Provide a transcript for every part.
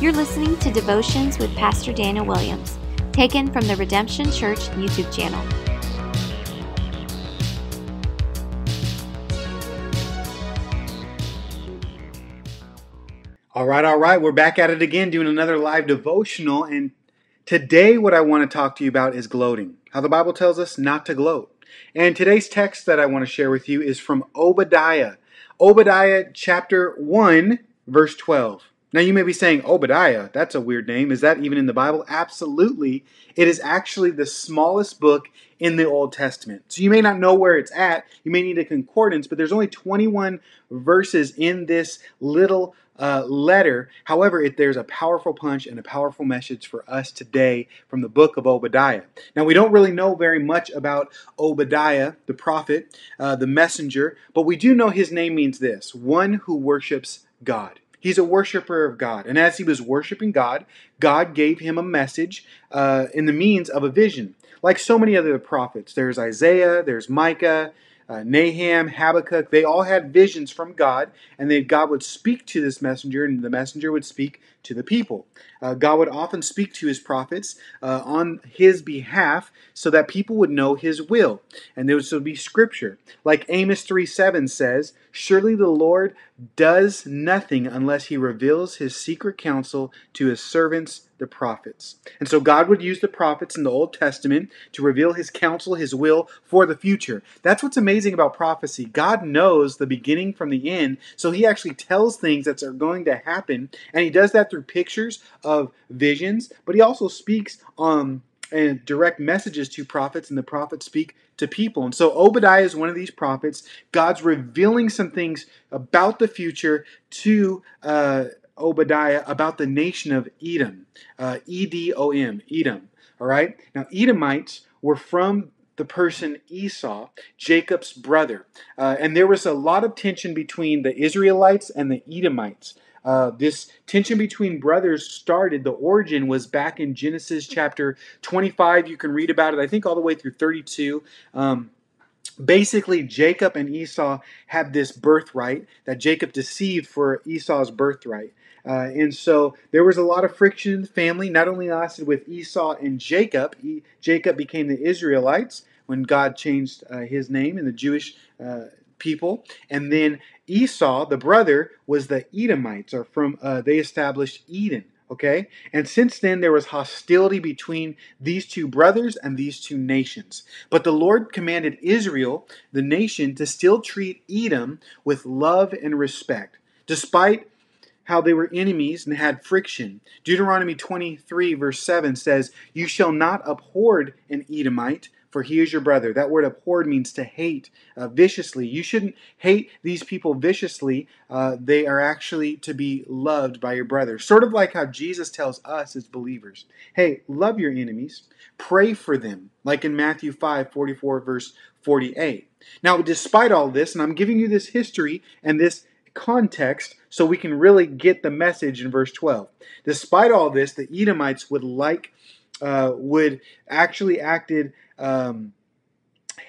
You're listening to Devotions with Pastor Daniel Williams, taken from the Redemption Church YouTube channel. All right, all right. We're back at it again doing another live devotional. And today, what I want to talk to you about is gloating. How the Bible tells us not to gloat. And today's text that I want to share with you is from Obadiah. Obadiah chapter 1, verse 12. Now, you may be saying, Obadiah, that's a weird name. Is that even in the Bible? Absolutely. It is actually the smallest book in the Old Testament. So you may not know where it's at. You may need a concordance, but there's only 21 verses in this little uh, letter. However, it, there's a powerful punch and a powerful message for us today from the book of Obadiah. Now, we don't really know very much about Obadiah, the prophet, uh, the messenger, but we do know his name means this one who worships God. He's a worshiper of God. And as he was worshiping God, God gave him a message uh, in the means of a vision. Like so many other prophets, there's Isaiah, there's Micah, uh, Nahum, Habakkuk, they all had visions from God, and then God would speak to this messenger, and the messenger would speak to the people. Uh, God would often speak to his prophets uh, on his behalf so that people would know his will. And there would be scripture. Like Amos 3 7 says, Surely the Lord does nothing unless he reveals his secret counsel to his servants, the prophets. And so God would use the prophets in the Old Testament to reveal his counsel, his will for the future. That's what's amazing about prophecy. God knows the beginning from the end, so he actually tells things that are going to happen, and he does that through pictures of visions, but he also speaks um, and direct messages to prophets, and the prophets speak to people. And so Obadiah is one of these prophets. God's revealing some things about the future to uh, Obadiah about the nation of Edom. Uh, E D O M, Edom. All right? Now, Edomites were from the person Esau, Jacob's brother. Uh, and there was a lot of tension between the Israelites and the Edomites. Uh, this tension between brothers started. The origin was back in Genesis chapter 25. You can read about it, I think, all the way through 32. Um, basically, Jacob and Esau had this birthright that Jacob deceived for Esau's birthright. Uh, and so there was a lot of friction in the family, not only lasted with Esau and Jacob, e- Jacob became the Israelites when God changed uh, his name in the Jewish uh, people. And then Esau, the brother, was the Edomites, or from uh, they established Edom. Okay, and since then there was hostility between these two brothers and these two nations. But the Lord commanded Israel, the nation, to still treat Edom with love and respect, despite how they were enemies and had friction. Deuteronomy 23, verse 7 says, You shall not abhor an Edomite, for he is your brother. That word abhorred means to hate uh, viciously. You shouldn't hate these people viciously. Uh, they are actually to be loved by your brother. Sort of like how Jesus tells us as believers hey, love your enemies, pray for them, like in Matthew 5 44, verse 48. Now, despite all this, and I'm giving you this history and this context so we can really get the message in verse 12. Despite all this, the Edomites would like, uh, would actually acted um,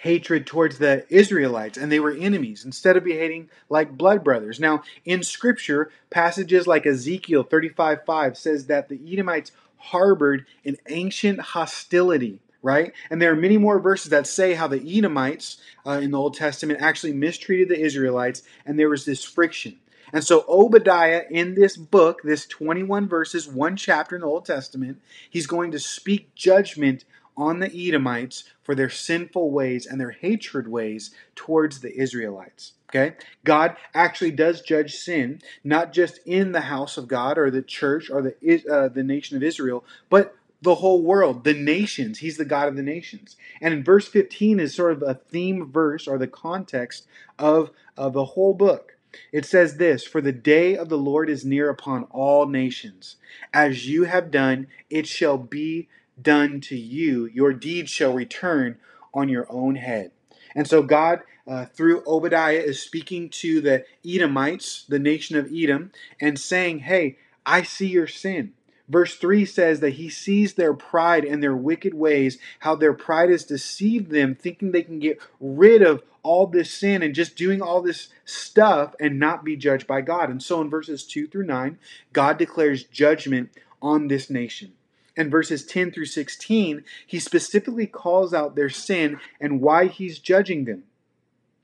hatred towards the Israelites, and they were enemies instead of behaving like blood brothers. Now, in Scripture, passages like Ezekiel 35 5 says that the Edomites harbored an ancient hostility right? And there are many more verses that say how the Edomites uh, in the Old Testament actually mistreated the Israelites, and there was this friction. And so Obadiah, in this book, this 21 verses, one chapter in the Old Testament, he's going to speak judgment on the Edomites for their sinful ways and their hatred ways towards the Israelites. Okay? God actually does judge sin, not just in the house of God or the church or the, uh, the nation of Israel, but the whole world, the nations. He's the God of the nations. And in verse 15 is sort of a theme verse or the context of, of the whole book. It says this For the day of the Lord is near upon all nations. As you have done, it shall be done to you, your deeds shall return on your own head. And so God, uh, through Obadiah, is speaking to the Edomites, the nation of Edom, and saying, Hey, I see your sin. Verse 3 says that he sees their pride and their wicked ways, how their pride has deceived them, thinking they can get rid of all this sin and just doing all this stuff and not be judged by God. And so in verses 2 through 9, God declares judgment on this nation. In verses 10 through 16, he specifically calls out their sin and why he's judging them.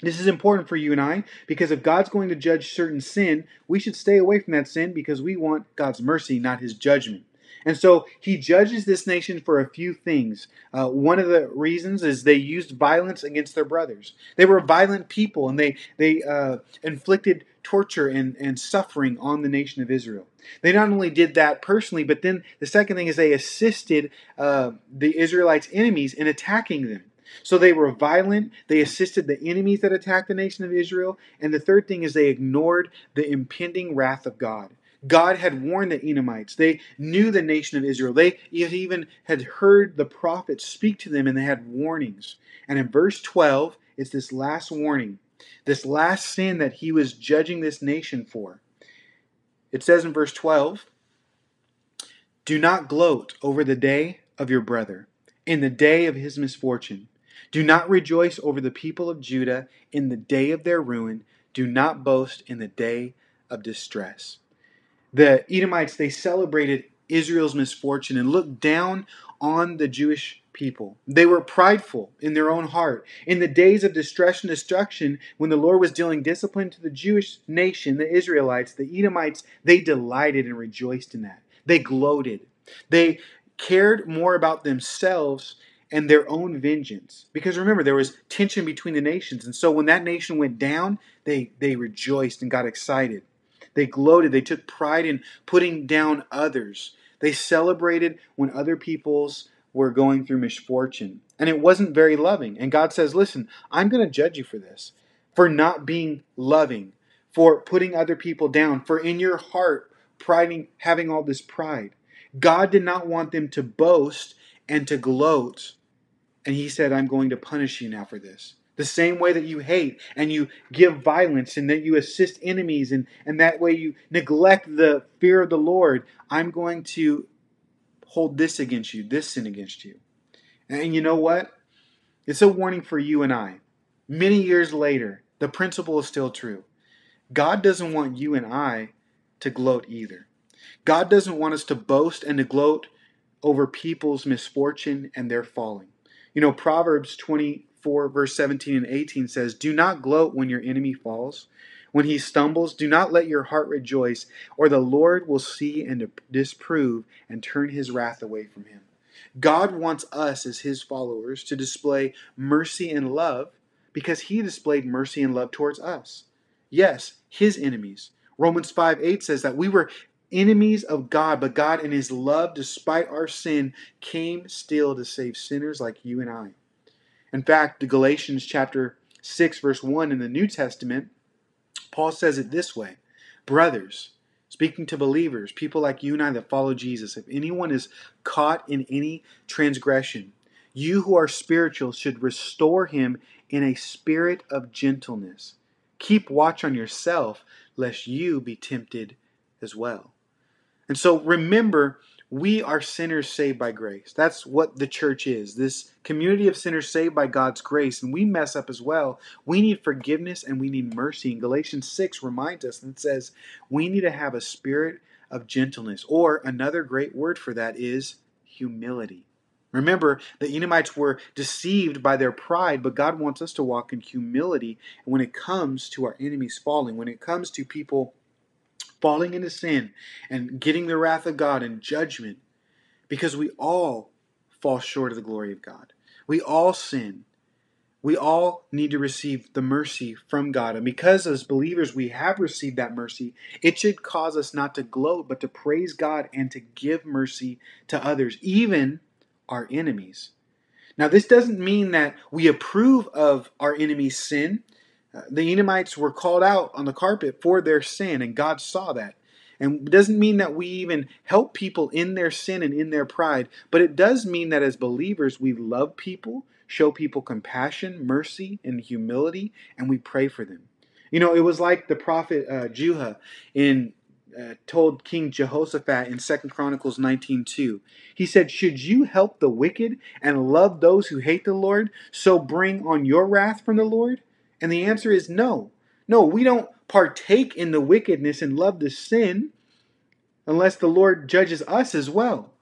This is important for you and I because if God's going to judge certain sin, we should stay away from that sin because we want God's mercy, not his judgment. And so he judges this nation for a few things. Uh, one of the reasons is they used violence against their brothers. They were violent people and they, they uh, inflicted torture and, and suffering on the nation of Israel. They not only did that personally, but then the second thing is they assisted uh, the Israelites' enemies in attacking them. So they were violent, they assisted the enemies that attacked the nation of Israel, and the third thing is they ignored the impending wrath of God. God had warned the Edomites. They knew the nation of Israel. They even had heard the prophets speak to them and they had warnings. And in verse 12, it's this last warning, this last sin that he was judging this nation for. It says in verse 12, Do not gloat over the day of your brother, in the day of his misfortune. Do not rejoice over the people of Judah in the day of their ruin. Do not boast in the day of distress. The Edomites, they celebrated Israel's misfortune and looked down on the Jewish people. They were prideful in their own heart. In the days of distress and destruction, when the Lord was dealing discipline to the Jewish nation, the Israelites, the Edomites, they delighted and rejoiced in that. They gloated. They cared more about themselves and their own vengeance. Because remember, there was tension between the nations. And so when that nation went down, they, they rejoiced and got excited. They gloated. They took pride in putting down others. They celebrated when other people's were going through misfortune. And it wasn't very loving. And God says, Listen, I'm going to judge you for this, for not being loving, for putting other people down, for in your heart, priding, having all this pride. God did not want them to boast and to gloat. And He said, I'm going to punish you now for this. The same way that you hate and you give violence and that you assist enemies and, and that way you neglect the fear of the Lord, I'm going to hold this against you, this sin against you. And you know what? It's a warning for you and I. Many years later, the principle is still true. God doesn't want you and I to gloat either. God doesn't want us to boast and to gloat over people's misfortune and their falling. You know, Proverbs 24, verse 17 and 18 says, Do not gloat when your enemy falls. When he stumbles, do not let your heart rejoice, or the Lord will see and disprove and turn his wrath away from him. God wants us as his followers to display mercy and love because he displayed mercy and love towards us. Yes, his enemies. Romans 5 8 says that we were enemies of God, but God, in his love, despite our sin, came still to save sinners like you and I. In fact, the Galatians chapter 6, verse 1 in the New Testament Paul says it this way Brothers, speaking to believers, people like you and I that follow Jesus, if anyone is caught in any transgression, you who are spiritual should restore him in a spirit of gentleness. Keep watch on yourself, lest you be tempted as well. And so remember we are sinners saved by grace. That's what the church is this community of sinners saved by God's grace. And we mess up as well. We need forgiveness and we need mercy. And Galatians 6 reminds us and says we need to have a spirit of gentleness. Or another great word for that is humility. Remember, the Edomites were deceived by their pride, but God wants us to walk in humility when it comes to our enemies falling, when it comes to people falling into sin and getting the wrath of God and judgment because we all fall short of the glory of God. We all sin. We all need to receive the mercy from God. And because as believers we have received that mercy, it should cause us not to gloat, but to praise God and to give mercy to others, even our enemies. Now, this doesn't mean that we approve of our enemy's sin the Edomites were called out on the carpet for their sin, and God saw that. And it doesn't mean that we even help people in their sin and in their pride, but it does mean that as believers, we love people, show people compassion, mercy, and humility, and we pray for them. You know, it was like the prophet uh, in uh, told King Jehoshaphat in Second Chronicles 19:2. He said, "Should you help the wicked and love those who hate the Lord, so bring on your wrath from the Lord? And the answer is no. No, we don't partake in the wickedness and love the sin unless the Lord judges us as well.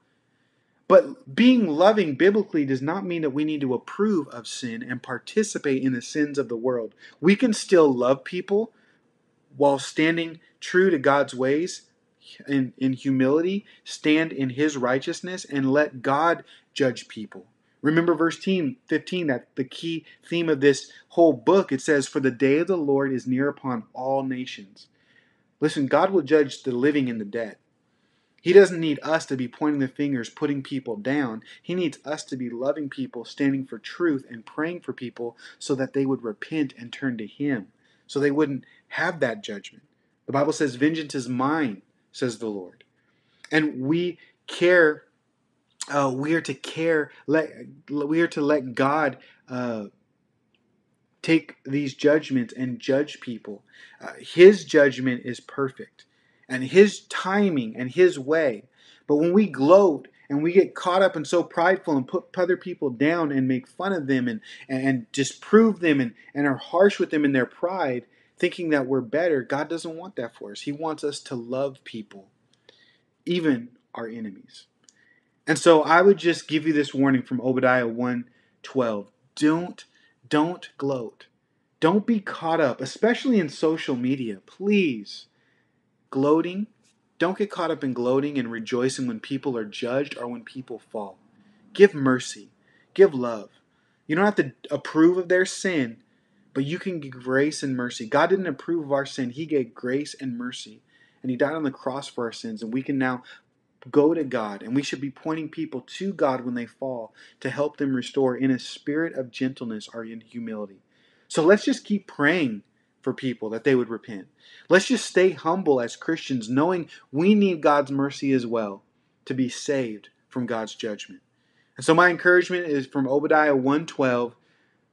But being loving biblically does not mean that we need to approve of sin and participate in the sins of the world. We can still love people while standing true to God's ways in, in humility, stand in his righteousness, and let God judge people. Remember verse 15, that the key theme of this whole book, it says, For the day of the Lord is near upon all nations. Listen, God will judge the living and the dead. He doesn't need us to be pointing the fingers, putting people down. He needs us to be loving people, standing for truth, and praying for people so that they would repent and turn to Him, so they wouldn't have that judgment. The Bible says, Vengeance is mine, says the Lord. And we care, uh, we are to care, let, we are to let God uh, take these judgments and judge people. Uh, his judgment is perfect and his timing and his way. But when we gloat and we get caught up and so prideful and put other people down and make fun of them and, and disprove them and, and are harsh with them in their pride, thinking that we're better, God doesn't want that for us. He wants us to love people, even our enemies. And so I would just give you this warning from Obadiah 1:12. Don't don't gloat. Don't be caught up, especially in social media. Please gloating. Don't get caught up in gloating and rejoicing when people are judged or when people fall. Give mercy. Give love. You don't have to approve of their sin, but you can give grace and mercy. God didn't approve of our sin, He gave grace and mercy. And He died on the cross for our sins, and we can now go to God. And we should be pointing people to God when they fall to help them restore in a spirit of gentleness or in humility. So let's just keep praying for people that they would repent. Let's just stay humble as Christians, knowing we need God's mercy as well to be saved from God's judgment. And so my encouragement is from Obadiah 1:12.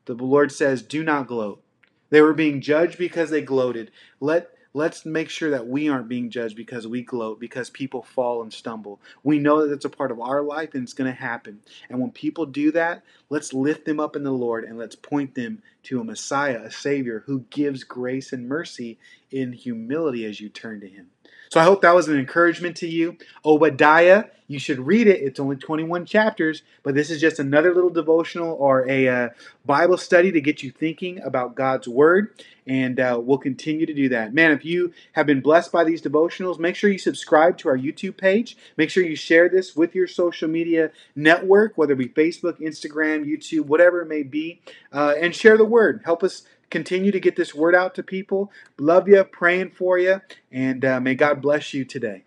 The Lord says, "Do not gloat." They were being judged because they gloated. Let let's make sure that we aren't being judged because we gloat, because people fall and stumble. We know that it's a part of our life and it's going to happen. And when people do that, let's lift them up in the Lord and let's point them to a Messiah, a Savior who gives grace and mercy in humility as you turn to Him. So I hope that was an encouragement to you. Obadiah, you should read it. It's only 21 chapters, but this is just another little devotional or a uh, Bible study to get you thinking about God's Word. And uh, we'll continue to do that. Man, if you have been blessed by these devotionals, make sure you subscribe to our YouTube page. Make sure you share this with your social media network, whether it be Facebook, Instagram, YouTube, whatever it may be, uh, and share the word. Help us continue to get this word out to people. Love you, praying for you, and uh, may God bless you today.